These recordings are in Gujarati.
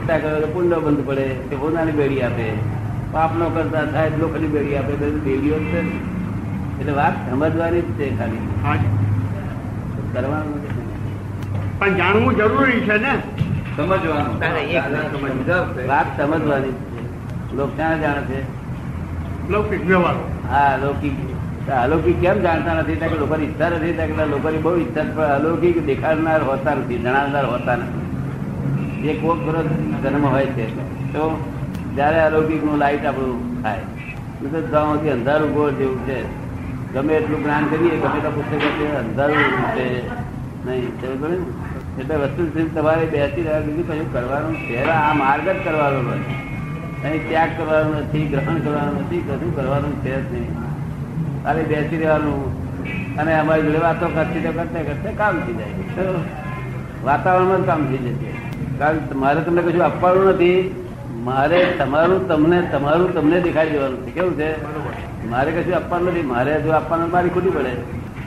ત્યાં કરે તો પુણ્ય બંધ પડે કે પોતાની બેડી આપે. પાપ નો કરતા થાય લોકોની બેડી આપે તો બેડીઓ જ છે એટલે વાત સમજવાની જ છે ખાલી. કરવાનું પણ જાણવું જરૂરી છે ને? સમજવાનું. વાત સમજવાની. જ છે. લોક ક્યાં જાણે છે? લૌકિક વ્યવહાર. હા અલૌકિક. અલૌકિક કેમ જાણતા નથી? ત્યાં કે લોકોની ઈચ્છા નથી ત્યાં કે લોકોની બહુ ઈચ્છા પણ અલૌકિક દેખાડનાર હોતા નથી જણાવનાર હોતા નથી. એ કોક ગ્રહ જન્મ હોય છે, તો જયારે અલૌકિકનું લાઈટ આપણું થાય. જ્યાં અંધારું ગોળ જેવું છે. ગમે એટલું જ્ઞાન કરીએ, ગમે તો પુસ્તક છે, અંધારું છે નહીં. પડી એટલે વસ્તુ તમારે બેસી રહ્યા બીજું કયું કરવાનું છે આ માર્ગ જ કરવાનો હોય. અહીં ત્યાગ કરવાનો નથી, ગ્રહણ કરવાનું નથી, કશું કરવાનું છે જ નહીં. ખાલી બેસી રહેવાનું. અને અમારી જોડે વાતો કરતી તો કરતા કરતા કામ થઈ જાય. વાતાવરણમાં જ કામ થઈ જશે. કારણ મારે તમને કશું આપવાનું નથી. મારે તમારું તમને તમારું તમને દેખાડી દેવાનું છે. કેવું છે? મારે કશું આપવાનું નથી. મારે જો આપવાનું મારી ખોટી પડે.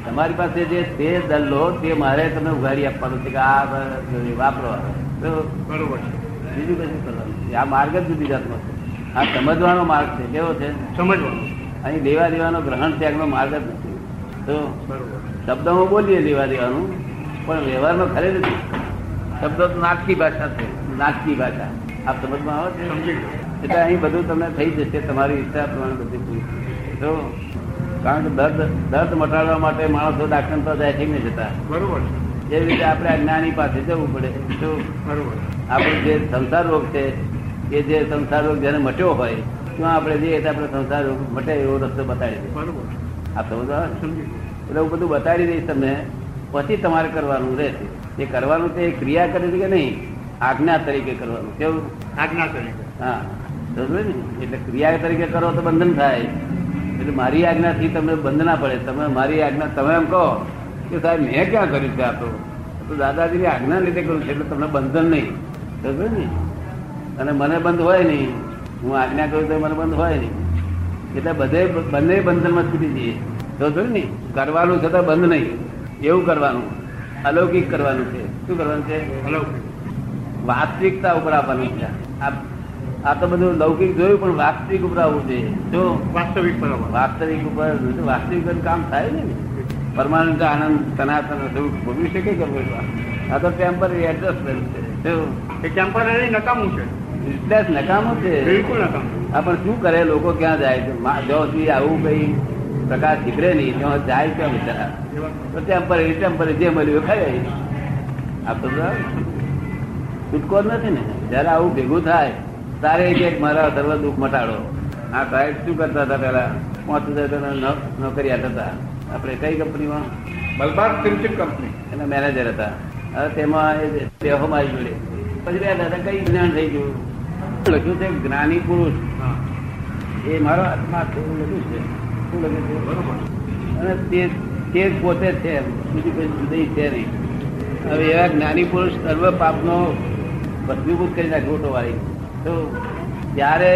તમારી પાસે જે તે દલ્લો તે મારે તમને ઉઘાડી આપવાનું છે કે આ વાપરો. બરોબર? બીજું કશું કરવાનું. આ માર્ગ જ જુદી જાતનો છે. આ સમજવાનો માર્ગ છે. કેવો છે? સમજવાનો અહીં લેવા દેવાનો ગ્રહણ ત્યાગનો માર્ગ જ નથી. તો શબ્દમાં બોલીએ લેવા દેવાનું પણ વ્યવહારમાં ખરે નથી. શબ્દો તો નાટકી ભાષા છે. નાટકી ભાષા. આપ સમજમાં આવે છે? એટલે અહીં બધું તમને થઈ જશે તમારી ઈચ્છા પ્રમાણે બધું પૂરું તો કારણ કે દર્દ દર્દ મટાડવા માટે માણસો ડાક્ટર તો જાય કે જતા? બરોબર એ રીતે આપણે અજ્ઞાની પાસે જવું પડે. તો બરોબર આપણો જે સંસાર રોગ છે એ જે સંસાર રોગ જેને મટ્યો હોય ત્યાં આપણે જઈએ તો આપણે સંસાર રોગ મટે એવો રસ્તો બતાવી દઈએ બરોબર આ સમજો આવે એટલે હું બધું બતાવી દઈશ તમને. પછી તમારે કરવાનું રહેશે. એ કરવાનું તે ક્રિયા કરી કે નહીં? આજ્ઞા તરીકે કરવાનું. કેવું? આજ્ઞા તરીકે. હા. ને? એટલે ક્રિયા તરીકે કરો તો બંધન થાય. એટલે મારી આજ્ઞાથી તમને બંધ ના પડે. તમે મારી આજ્ઞા તમે એમ કહો કે સાહેબ મેં ક્યાં કર્યું છે આ તો? તો દાદાજીની આજ્ઞા લીધે કર્યું છે એટલે તમને બંધન નહીં. સમજો ને? અને મને બંધ હોય નહીં. હું આજ્ઞા કરું તો મને બંધ હોય નહીં. એટલે બધે બંને બંધનમાં છૂટી જઈએ. તો ને? કરવાનું છતાં બંધ નહીં. એવું કરવાનું? અલૌકિક કરવાનું છે. શું કરવાનું છે? વાસ્તવિકતા ઉપર આવવાનું છે. આ તો બધું લૌકિક જોયું પણ વાસ્તવિક ઉપર આવવું છે. જો વાસ્તવિક વાસ્તવિક ઉપર વાસ્તવિક કામ થાય ને. પરમાનંદ આનંદ સનાતન એવું ભોગવી શકે કે ભોગવા? આ તો ટેમ્પરરી એડજસ્ટમેન્ટ છે. એ ટેમ્પરરી નકામું છે. રિપ્લેસ નકામું છે. બિલકુલ નકામું. આ પણ શું કરે? લોકો ક્યાં જાય છે? જો આવું કઈ પ્રકાશ નીકળે નહીં ત્યાં જાય ક્યાં બિચારા તો ટેમ્પરરી ટેમ્પરરી જે મળ્યું ખાઈ આ તો છૂટકો નથી ને. જયારે આવું ભેગું થાય તારે એક એક મારા સર્વ દુઃખ મટાડો. આ સાહેબ શું કરતા હતા પેલા પાંચ હજાર જણા ન- નોકરિયાત હતા. આપણે કઈ કંપનીમાં? મલબાર સિલ્ક કંપની એના મેનેજર હતા. હવે તેમાં એ દેહો મારી જોડે. પછી બે દાદા કઈ જ્ઞાન થઈ ગયું? લખ્યું છે જ્ઞાની પુરુષ. એ મારો આત્મા લખ્યું છે. શું લખ્યું છે? અને તે તે જ પોતે છે બીજું કોઈ જુદી છે નહીં. હવે એવા જ્ઞાની પુરુષ સર્વ પાપનો ભસ્મીભૂત કરી નાખે ઓટો વાળી તો ત્યારે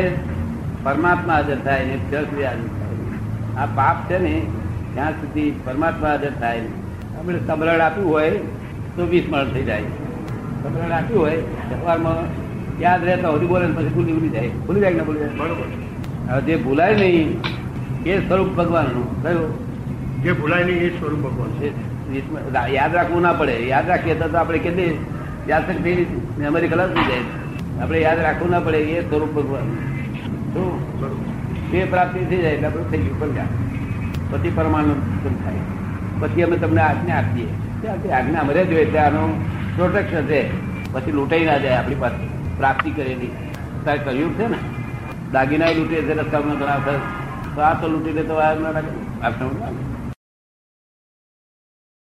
પરમાત્મા હાજર થાય ને ત્યાં સુધી હાજર થાય. આ પાપ છે ને ત્યાં સુધી પરમાત્મા હાજર થાય આપણે સમરણ આપ્યું હોય તો વીસ મણ થઈ જાય. સમરણ આપ્યું હોય સવારમાં યાદ રહેતા સુધી બોલે ને પછી ભૂલી ભૂલી જાય. ભૂલી જાય ના ભૂલી જાય? બરોબર. હવે જે ભૂલાય નહીં એ સ્વરૂપ ભગવાનનું. કયું? જે ભૂલાય નહીં એ સ્વરૂપ ભગવાન. છે યાદ રાખવું ના પડે. યાદ રાખીએ તો આપણે કેટલી યાદશક્તિ મેમરી ખલાસ થઈ જાય. આપણે યાદ રાખવું ના પડે એ સ્વરૂપ ભગવાન. શું? તે પ્રાપ્તિ થઈ જાય એટલે આપણે થઈ ગયું કલ્યાણ. પછી પરમાણુ થાય. પછી અમે તમને આજ્ઞા આપીએ. આજ્ઞા અમારે જોઈએ એટલે આનું પ્રોટેક્શન છે. પછી લૂંટાઈ ના જાય આપણી પાસે. પ્રાપ્તિ કરેલી. તારે કહ્યું છે ને? દાગીના લૂંટે છે રસ્તામાં ઘણા તો આ તો લૂંટી લે તો આ ના લાગે. આ સમજ?